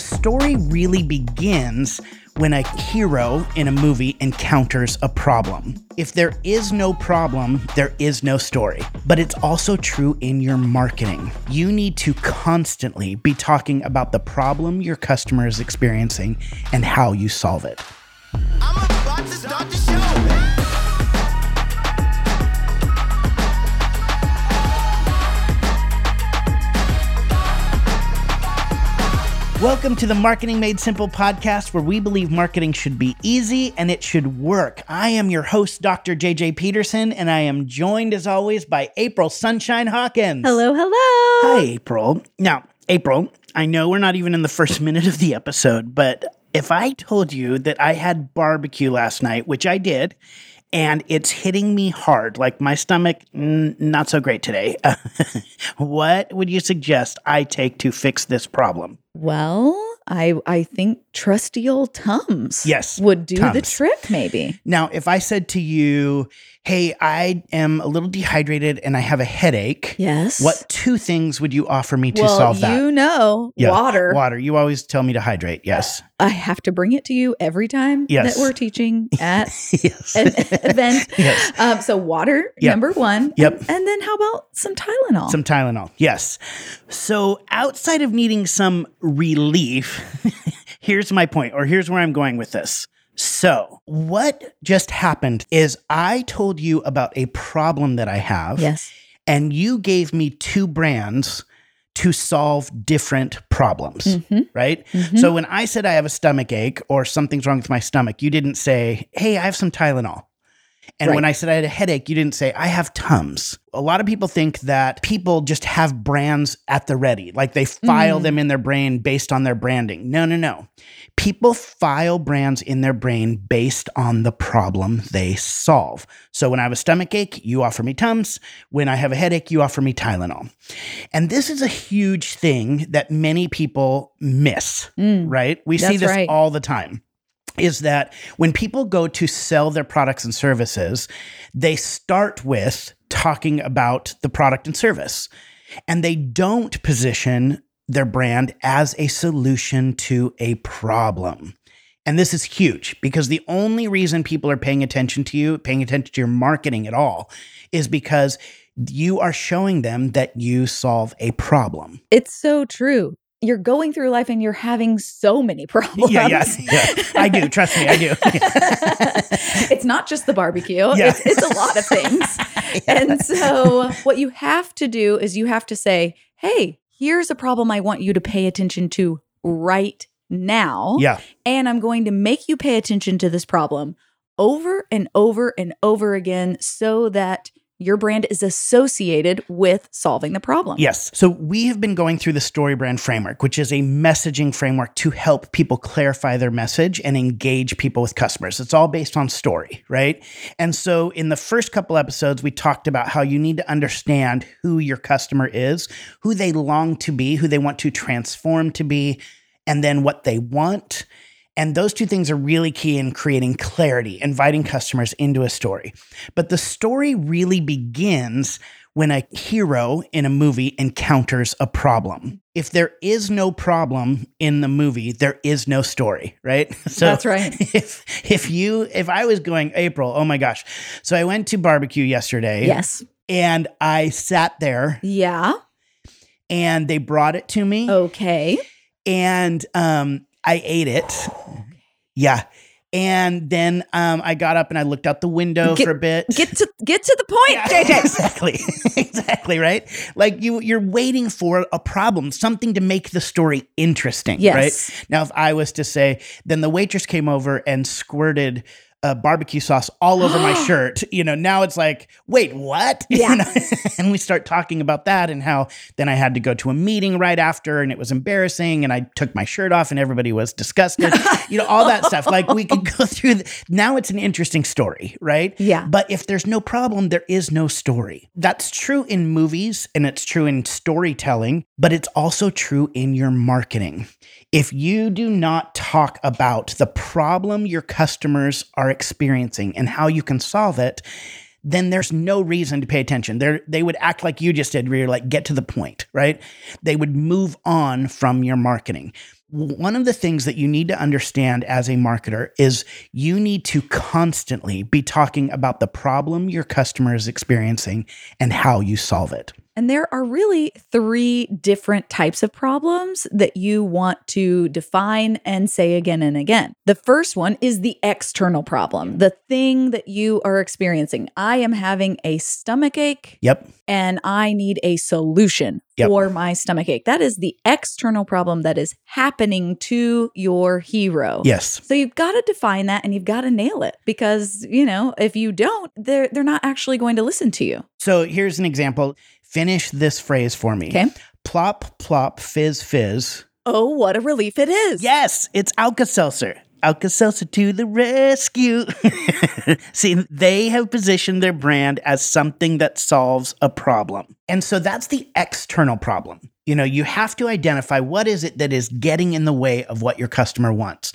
the story really begins when a hero in a movie encounters a problem. If there is no problem, there is no story. But it's also true in your marketing. You need to constantly be talking about the problem your customer is experiencing and how you solve it. Welcome to the Marketing Made Simple podcast, where we believe marketing should be easy and it should work. I am your host, Dr. JJ Peterson, and I am joined as always by April Sunshine Hawkins. Hello, hello. Hi, April. Now, April, I know we're not even in the first minute of the episode, but if I told you that I had barbecue last night, which I did, and it's hitting me hard, like my stomach, n- not so great today, what would you suggest I take to fix this problem? Well, I I think trusty old Tums Yes, would do the trick maybe. Now, if I said to you, hey, I am a little dehydrated and I have a headache, Yes. what two things would you offer me to well, solve that? you know, Yeah, water. Water. You always tell me to hydrate. Yes. I have to bring it to you every time Yes. that we're teaching at yes. an event. yes. Um, so water, Yep. number one. Yep. And, and then how about some Tylenol? Some Tylenol. Yes. So outside of needing some relief, here's my point, or here's where I'm going with this. So, what just happened is I told you about a problem that I have. yes. and you gave me two brands to solve different problems, Mhm. right? Mhm. So when I said I have a stomach ache or something's wrong with my stomach, you didn't say, "Hey, I have some Tylenol." And when I said I had a headache, you didn't say, I have Tums. A lot of people think that people just have brands at the ready, like they file Mm. them in their brain based on their branding. No, no, no. People file brands in their brain based on the problem they solve. So when I have a stomach ache, you offer me Tums. When I have a headache, you offer me Tylenol. And this is a huge thing that many people miss, Mm. right? We see this right. all the time is that when people go to sell their products and services, they start with talking about the product and service, and they don't position their brand as a solution to a problem. And this is huge because the only reason people are paying attention to you, paying attention to your marketing at all, is because you are showing them that you solve a problem. It's so true. You're going through life and you're having so many problems. Yeah, yes, yeah. I do. Trust me, I do. it's not just the barbecue. Yeah. It's, it's a lot of things. And so, what you have to do is you have to say, hey, here's a problem I want you to pay attention to right now. yeah. And I'm going to make you pay attention to this problem over and over and over again so that your brand is associated with solving the problem. Yes. So we have been going through the Story Brand Framework, which is a messaging framework to help people clarify their message and engage people with customers. It's all based on story, right? And so in the first couple episodes, we talked about how you need to understand who your customer is, who they long to be, who they want to transform to be, and then what they want. And those two things are really key in creating clarity, inviting customers into a story. But the story really begins when a hero in a movie encounters a problem. If there is no problem in the movie, there is no story, right? So That's right. If if you if I was going April, oh my gosh. So I went to barbecue yesterday Yes. and I sat there Yeah. and they brought it to me Okay. and um I ate it. Yeah. And then um I got up and I looked out the window Get- for a bit. Get to get to the point, Yeah, JJ. exactly. exactly, right? Like you you're waiting for a problem, something to make the story interesting, Yes. right? Now if I was to say then the waitress came over and squirted uh, barbecue sauce all over my shirt. You know, now it's like, wait, what? Yeah. know? and we start talking about that and how then I had to go to a meeting right after and it was embarrassing and I took my shirt off and everybody was disgusted. you know, all that stuff. Like we could go through. The, now it's an interesting story, right? Yeah. But if there's no problem, there is no story. That's true in movies and it's true in storytelling, but it's also true in your marketing. If you do not talk about the problem your customers are experiencing and how you can solve it, then there's no reason to pay attention. They they would act like you just did, where you're like, get to the point, right? They would move on from your marketing. one of the things that you need to understand as a marketer is you need to constantly be talking about the problem your customer is experiencing and how you solve it. And there are really three different types of problems that you want to define and say again and again. The first one is the external problem, the thing that you are experiencing. I am having a stomach ache Yep. and I need a solution Yep. for my stomach ache. That is the external problem that is happening to your hero. Yes. So you've got to define that and you've got to nail it because, you know, if you don't, they're they're not actually going to listen to you. So here's an example. Finish this phrase for me. Okay. Plop, plop, fizz, fizz. Oh, what a relief it is. Yes, it's Alka Seltzer. Alka Seltzer to the rescue. See, they have positioned their brand as something that solves a problem. And so that's the external problem. You know, you have to identify what is it that is getting in the way of what your customer wants.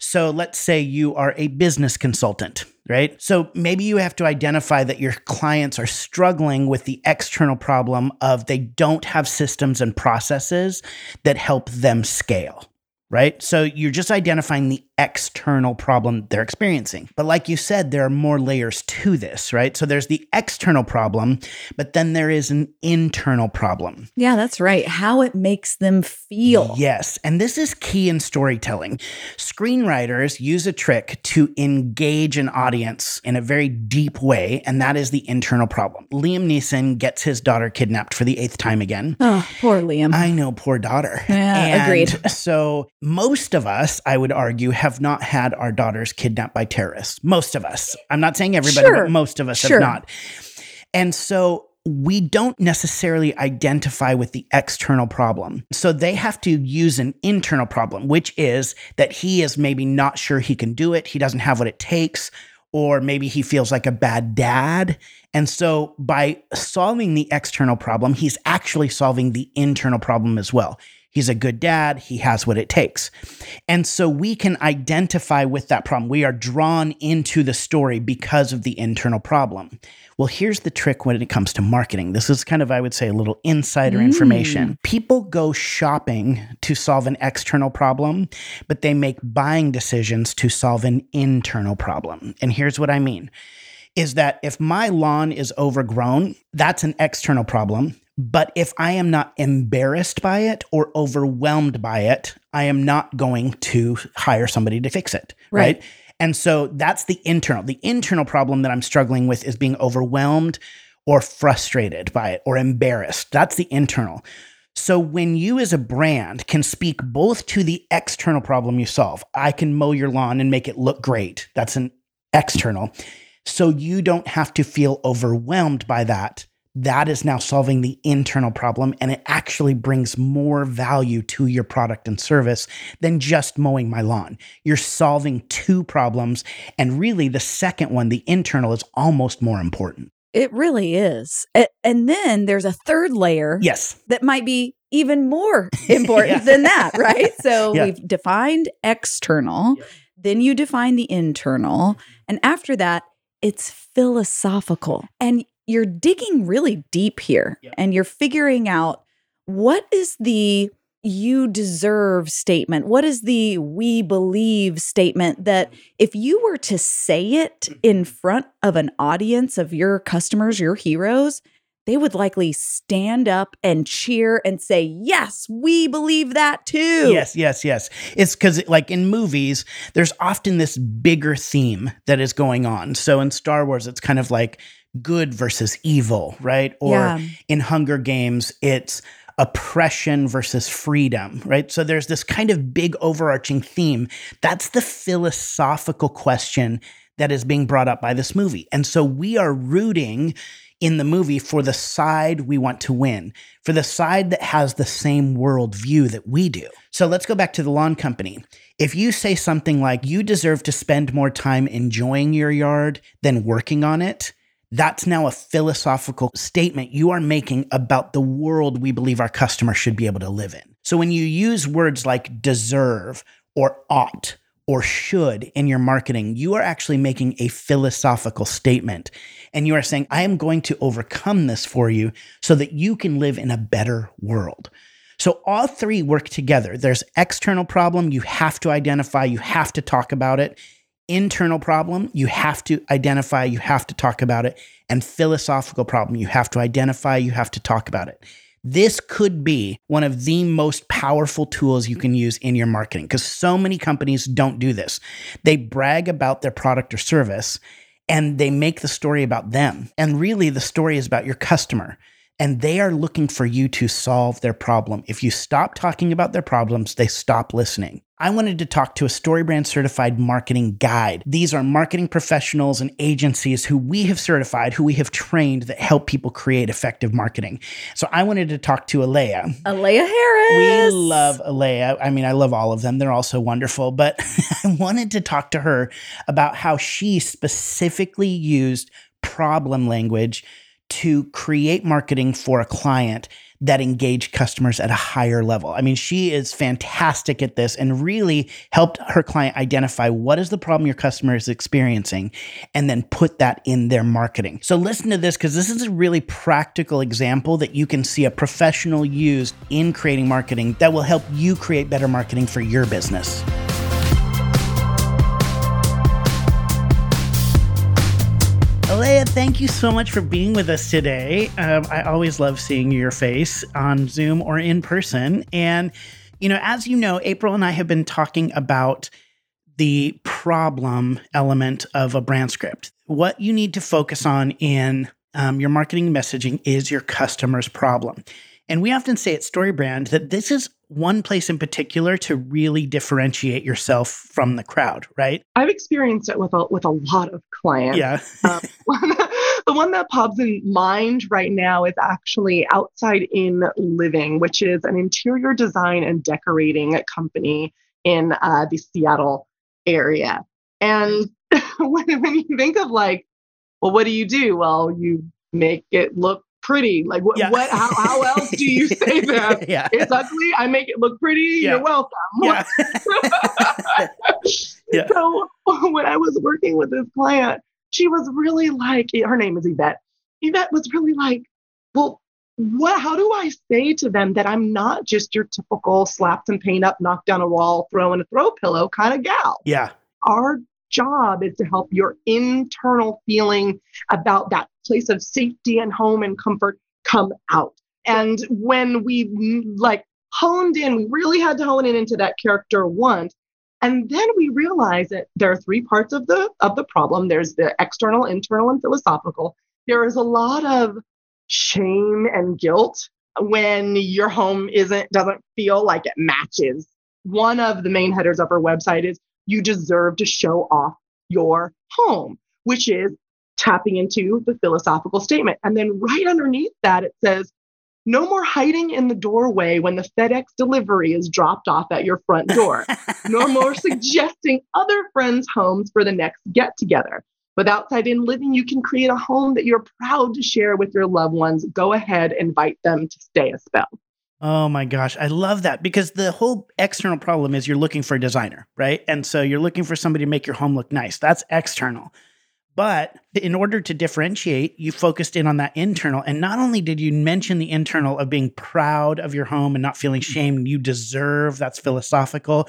So let's say you are a business consultant, right? So maybe you have to identify that your clients are struggling with the external problem of they don't have systems and processes that help them scale right? So you're just identifying the external problem they're experiencing. But like you said, there are more layers to this, right? So there's the external problem, but then there is an internal problem. Yeah, that's right. How it makes them feel. Yes. And this is key in storytelling. Screenwriters use a trick to engage an audience in a very deep way, and that is the internal problem. Liam Neeson gets his daughter kidnapped for the eighth time again. Oh, poor Liam. I know, poor daughter. Yeah, And agreed. So, most of us, I would argue, have not had our daughters kidnapped by terrorists. Most of us. I'm not saying everybody, Sure. but most of us Sure. have not. And so, we don't necessarily identify with the external problem. So they have to use an internal problem, which is that he is maybe not sure he can do it. He doesn't have what it takes, or maybe he feels like a bad dad. And so by solving the external problem, he's actually solving the internal problem as well. He's a good dad. He has what it takes. And so we can identify with that problem. We are drawn into the story because of the internal problem. Well, here's the trick when it comes to marketing. This is kind of, I would say, a little insider hmm. information. People go shopping to solve an external problem, but they make buying decisions to solve an internal problem. And here's what I mean is that if my lawn is overgrown, that's an external problem. But if I am not embarrassed by it or overwhelmed by it, I am not going to hire somebody to fix it. Right. Right. And so that's the internal. The internal problem that I'm struggling with is being overwhelmed or frustrated by it or embarrassed. That's the internal. So when you as a brand can speak both to the external problem you solve, I can mow your lawn and make it look great. That's an external. So you don't have to feel overwhelmed by that. That is now solving the internal problem and it actually brings more value to your product and service than just mowing my lawn. You're solving two problems and really the second one, the internal is almost more important. It really is. And then there's a third layer Yes. that might be even more important Yeah. than that, right? So Yeah. we've defined external, then you define the internal, and after that, it's philosophical. And you're digging really deep here and you're figuring out what is the you deserve statement? What is the we believe statement that if you were to say it mm-hmm. in front of an audience of your customers, your heroes, they would likely stand up and cheer and say, Yes, we believe that too. Yes, yes, yes. It's because, like in movies, there's often this bigger theme that is going on. So in Star Wars, it's kind of like good versus evil, right? Or Yeah. in Hunger Games, it's oppression versus freedom, right? So there's this kind of big overarching theme. That's the philosophical question that is being brought up by this movie. And so we are rooting in the movie for the side we want to win, for the side that has the same worldview that we do. So let's go back to the lawn company. If you say something like, you deserve to spend more time enjoying your yard than working on it, that's now a philosophical statement you are making about the world we believe our customer should be able to live in. So when you use words like deserve or ought or should in your marketing, you are actually making a philosophical statement. And you are saying, I am going to overcome this for you so that you can live in a better world. So all three work together. There's external problem, you have to identify, you have to talk about it. Internal problem, you have to identify, you have to talk about it. And philosophical problem, you have to identify, you have to talk about it. This could be one of the most powerful tools you can use in your marketing because so many companies don't do this. They brag about their product or service and they make the story about them. And really, the story is about your customer and they are looking for you to solve their problem. If you stop talking about their problems, they stop listening. I wanted to talk to a StoryBrand certified marketing guide. These are marketing professionals and agencies who we have certified, who we have trained that help people create effective marketing. So I wanted to talk to Alea. Alea Harris. We love Alea. I mean, I love all of them. They're all so wonderful. But I wanted to talk to her about how she specifically used problem language to create marketing for a client that engage customers at a higher level. I mean, she is fantastic at this and really helped her client identify what is the problem your customer is experiencing and then put that in their marketing. So listen to this because this is a really practical example that you can see a professional use in creating marketing that will help you create better marketing for your business. Alea, thank you so much for being with us today. Um, I always love seeing your face on Zoom or in person. And, you know, as you know, April and I have been talking about the problem element of a brand script. What you need to focus on in um, your marketing messaging is your customer's problem. And we often say at StoryBrand that this is one place in particular to really differentiate yourself from the crowd, right? I've experienced it with a, with a lot of clients. Yeah. um, the one that pops in mind right now is actually Outside In Living, which is an interior design and decorating company in uh, the Seattle area. And when, when you think of like, well, what do you do? Well, you make it look pretty. Like what? Yeah. What? How, how else do you say that? yeah. It's ugly. I make it look pretty. Yeah. You're welcome. Yeah. Yeah. So when I was working with this client, she was really like, her name is Yvette. Yvette was really like, well, what? How do I say to them that I'm not just your typical slap some paint up, knock down a wall, throw in a throw pillow kind of gal? yeah. our job is to help your internal feeling about that place of safety and home and comfort come out. And when we like honed in, we really had to hone in into that character once. And then we realized that there are three parts of the of the problem. There's the external, internal, and philosophical. There is a lot of shame and guilt when your home isn't doesn't feel like it matches. One of the main headers of our website is you deserve to show off your home, which is tapping into the philosophical statement. And then right underneath that, it says, no more hiding in the doorway when the FedEx delivery is dropped off at your front door. no more suggesting other friends' homes for the next get together. With Outside In Living, you can create a home that you're proud to share with your loved ones. Go ahead, invite them to stay a spell. Oh my gosh, I love that because the whole external problem is you're looking for a designer, right? And so you're looking for somebody to make your home look nice. That's external. But in order to differentiate, you focused in on that internal. And not only did you mention the internal of being proud of your home and not feeling mm-hmm. shame, you deserve, that's philosophical.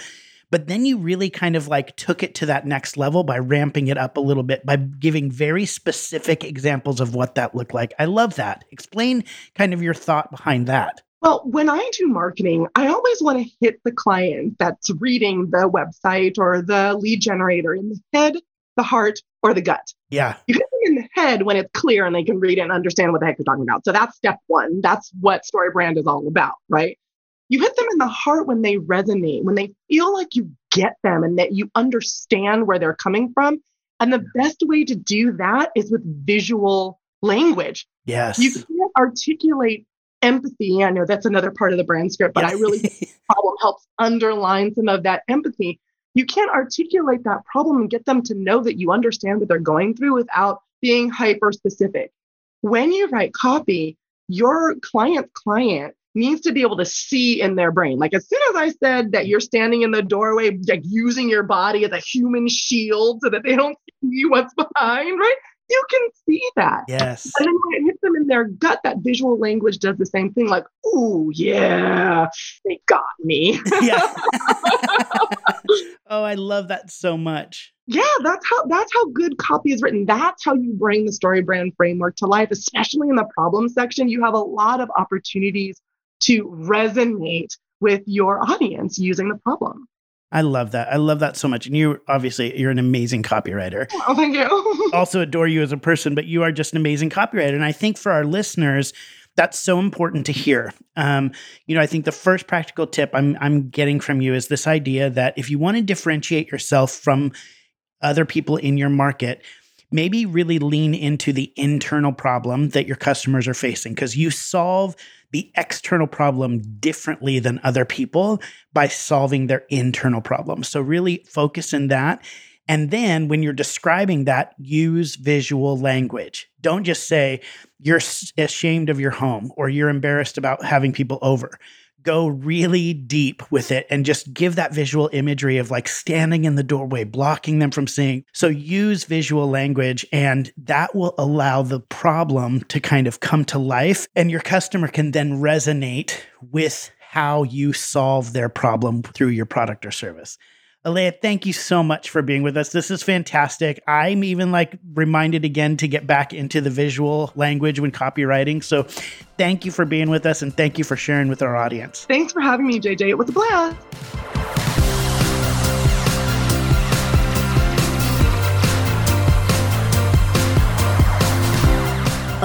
But then you really kind of like took it to that next level by ramping it up a little bit, by giving very specific examples of what that looked like. I love that. Explain kind of your thought behind that. Well, when I do marketing, I always want to hit the client that's reading the website or the lead generator in the head, the heart, or the gut. Yeah. You hit them in the head when it's clear and they can read it and understand what the heck you're talking about. So that's step one. That's what story brand is all about, right? You hit them in the heart when they resonate, when they feel like you get them and that you understand where they're coming from. And the best way to do that is with visual language. Yes. You can't articulate empathy. I know that's another part of the brand script, but I really think the problem helps underline some of that empathy. You can't articulate that problem and get them to know that you understand what they're going through without being hyper specific. When you write copy, your client's client needs to be able to see in their brain. Like as soon as I said that you're standing in the doorway, like using your body as a human shield so that they don't see what's behind, right? You can see that. Yes. And then when it hits them in their gut, that visual language does the same thing, like, "Ooh, yeah, they got me." yeah. oh, I love that so much. yeah, that's how that's how good copy is written. That's how you bring the story brand framework to life, especially in the problem section. You have a lot of opportunities to resonate with your audience using the problem. I love that. I love that so much. And you obviously you're an amazing copywriter. Oh, thank you. also adore you as a person, but you are just an amazing copywriter. And I think for our listeners, that's so important to hear. Um, you know, I think the first practical tip I'm I'm getting from you is this idea that if you want to differentiate yourself from other people in your market, maybe really lean into the internal problem that your customers are facing because you solve the external problem differently than other people by solving their internal problem. So really focus in that. And then when you're describing that, use visual language. Don't just say you're ashamed of your home or you're embarrassed about having people over go really deep with it and just give that visual imagery of like standing in the doorway, blocking them from seeing. So use visual language, and that will allow the problem to kind of come to life, and your customer can then resonate with how you solve their problem through your product or service. Alea, thank you so much for being with us. This is fantastic. I'm even like reminded again to get back into the visual language when copywriting. So thank you for being with us and thank you for sharing with our audience. Thanks for having me, JJ. It was a blast.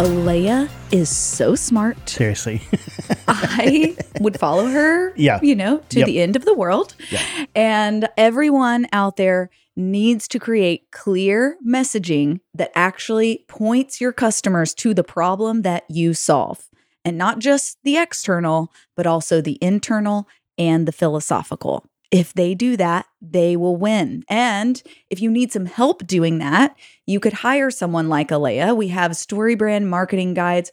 Alea is so smart. Seriously. I would follow her, Yeah. you know, to Yep. the end of the world. Yeah. And everyone out there needs to create clear messaging that actually points your customers to the problem that you solve. And not just the external, but also the internal and the philosophical. If they do that, they will win. And if you need some help doing that, you could hire someone like Alea. We have story brand marketing guides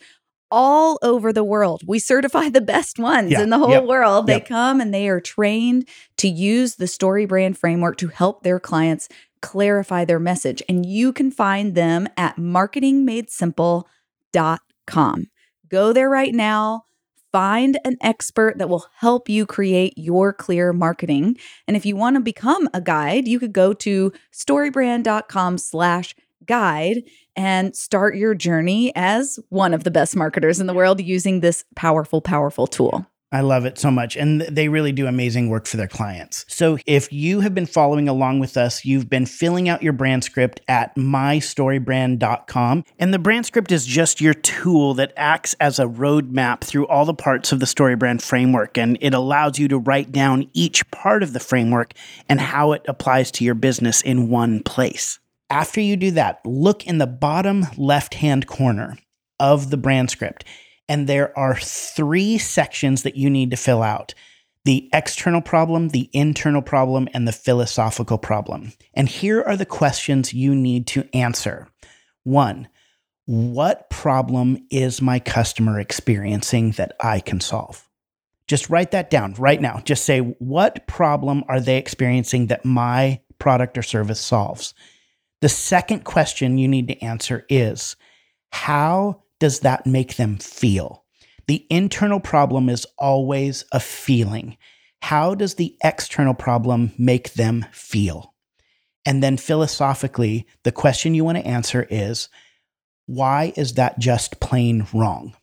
all over the world. We certify the best ones Yeah, in the whole yep, world. They yep. come and they are trained to use the story brand framework to help their clients clarify their message. And you can find them at marketingmadesimple.com. Go there right now. Find an expert that will help you create your clear marketing. And if you want to become a guide, you could go to storybrand.com slash guide and start your journey as one of the best marketers in the world using this powerful, powerful tool. I love it so much. And they really do amazing work for their clients. So if you have been following along with us, you've been filling out your brand script at mystorybrand.com. And the brand script is just your tool that acts as a roadmap through all the parts of the StoryBrand framework. And it allows you to write down each part of the framework and how it applies to your business in one place. After you do that, look in the bottom left hand corner of the brand script and there are three sections that you need to fill out the external problem, the internal problem, and the philosophical problem. And here are the questions you need to answer. One, what problem is my customer experiencing that I can solve? Just write that down right now. Just say, what problem are they experiencing that my product or service solves? The second question you need to answer is, how does that make them feel? The internal problem is always a feeling. How does the external problem make them feel? And then philosophically, the question you want to answer is why is that just plain wrong?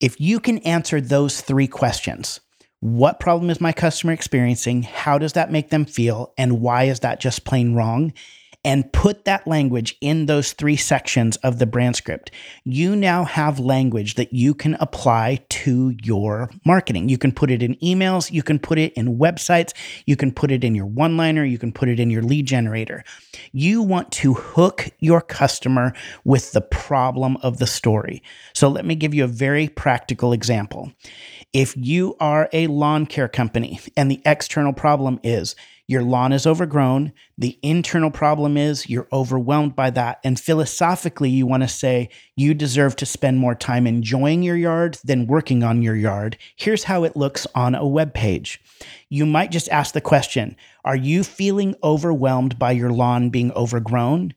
If you can answer those three questions, what problem is my customer experiencing? How does that make them feel? And why is that just plain wrong? And put that language in those three sections of the brand script, you now have language that you can apply to your marketing. You can put it in emails, you can put it in websites, you can put it in your one liner, you can put it in your lead generator. You want to hook your customer with the problem of the story. So let me give you a very practical example. If you are a lawn care company and the external problem is your lawn is overgrown. The internal problem is you're overwhelmed by that. And philosophically, you want to say you deserve to spend more time enjoying your yard than working on your yard. Here's how it looks on a web page. You might just ask the question Are you feeling overwhelmed by your lawn being overgrown?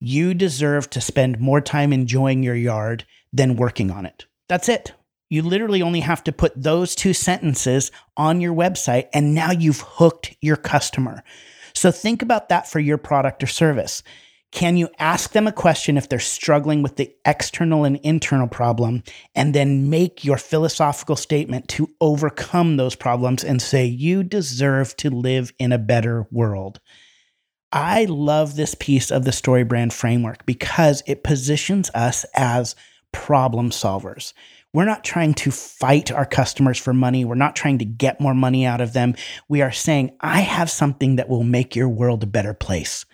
You deserve to spend more time enjoying your yard than working on it. That's it. You literally only have to put those two sentences on your website, and now you've hooked your customer. So think about that for your product or service. Can you ask them a question if they're struggling with the external and internal problem, and then make your philosophical statement to overcome those problems and say, You deserve to live in a better world? I love this piece of the story brand framework because it positions us as problem solvers. We're not trying to fight our customers for money. We're not trying to get more money out of them. We are saying, I have something that will make your world a better place.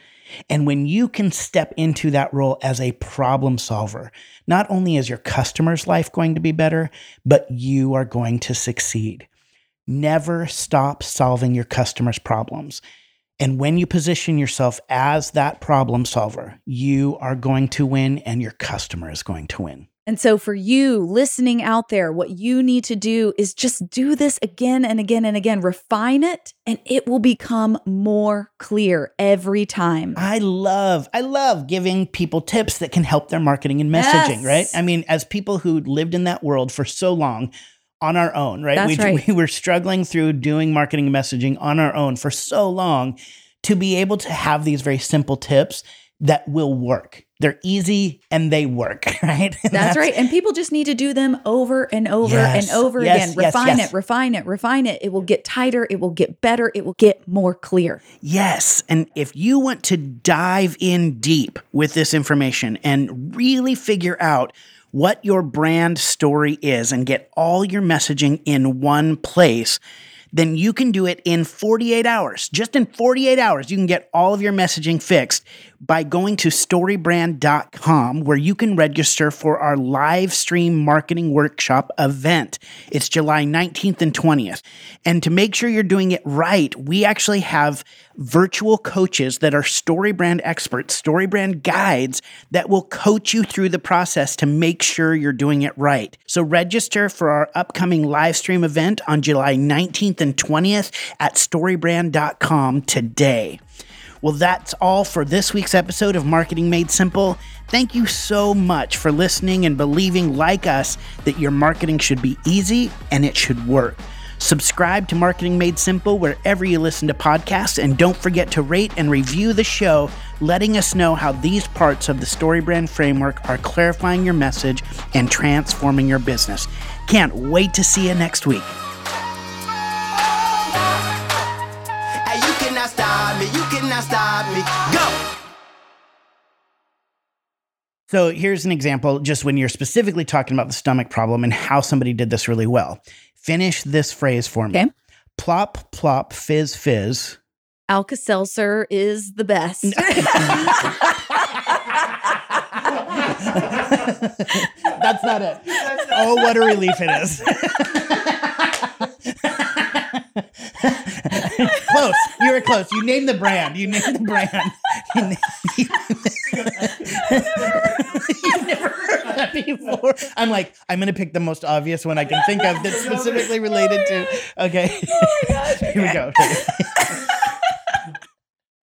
And when you can step into that role as a problem solver, not only is your customer's life going to be better, but you are going to succeed. Never stop solving your customers' problems. And when you position yourself as that problem solver, you are going to win and your customer is going to win. And so, for you listening out there, what you need to do is just do this again and again and again, refine it, and it will become more clear every time. I love, I love giving people tips that can help their marketing and messaging, Yes. right? I mean, as people who lived in that world for so long on our own, right? That's we, right. we were struggling through doing marketing and messaging on our own for so long to be able to have these very simple tips that will work. They're easy and they work, right? And That's, right. And people just need to do them over and over Yes, and over yes, again. yes, Refine it, refine it, refine it. It will get tighter. It will get better. It will get more clear. Yes. And if you want to dive in deep with this information and really figure out what your brand story is and get all your messaging in one place, then you can do it in 48 hours. Just in 48 hours, you can get all of your messaging fixed by going to storybrand.com where you can register for our live stream marketing workshop event. It's July 19th and 20th. And to make sure you're doing it right, we actually have virtual coaches that are StoryBrand experts, StoryBrand guides that will coach you through the process to make sure you're doing it right. So register for our upcoming live stream event on July 19th and 20th at storybrand.com today. Well, that's all for this week's episode of Marketing Made Simple. Thank you so much for listening and believing, like us, that your marketing should be easy and it should work. Subscribe to Marketing Made Simple wherever you listen to podcasts, and don't forget to rate and review the show, letting us know how these parts of the StoryBrand framework are clarifying your message and transforming your business. Can't wait to see you next week. Me. You cannot stop me. Go. So here's an example just when you're specifically talking about the stomach problem and how somebody did this really well. Finish this phrase for me. Okay. Plop, plop, fizz, fizz. Alka Seltzer is the best. That's not it. Oh, what a relief it is. close. You were close. You named the brand. You named the brand. You named, You've never heard that before. I'm like, I'm going to pick the most obvious one I can think of that's specifically related to. Okay. Oh my gosh. Here we go.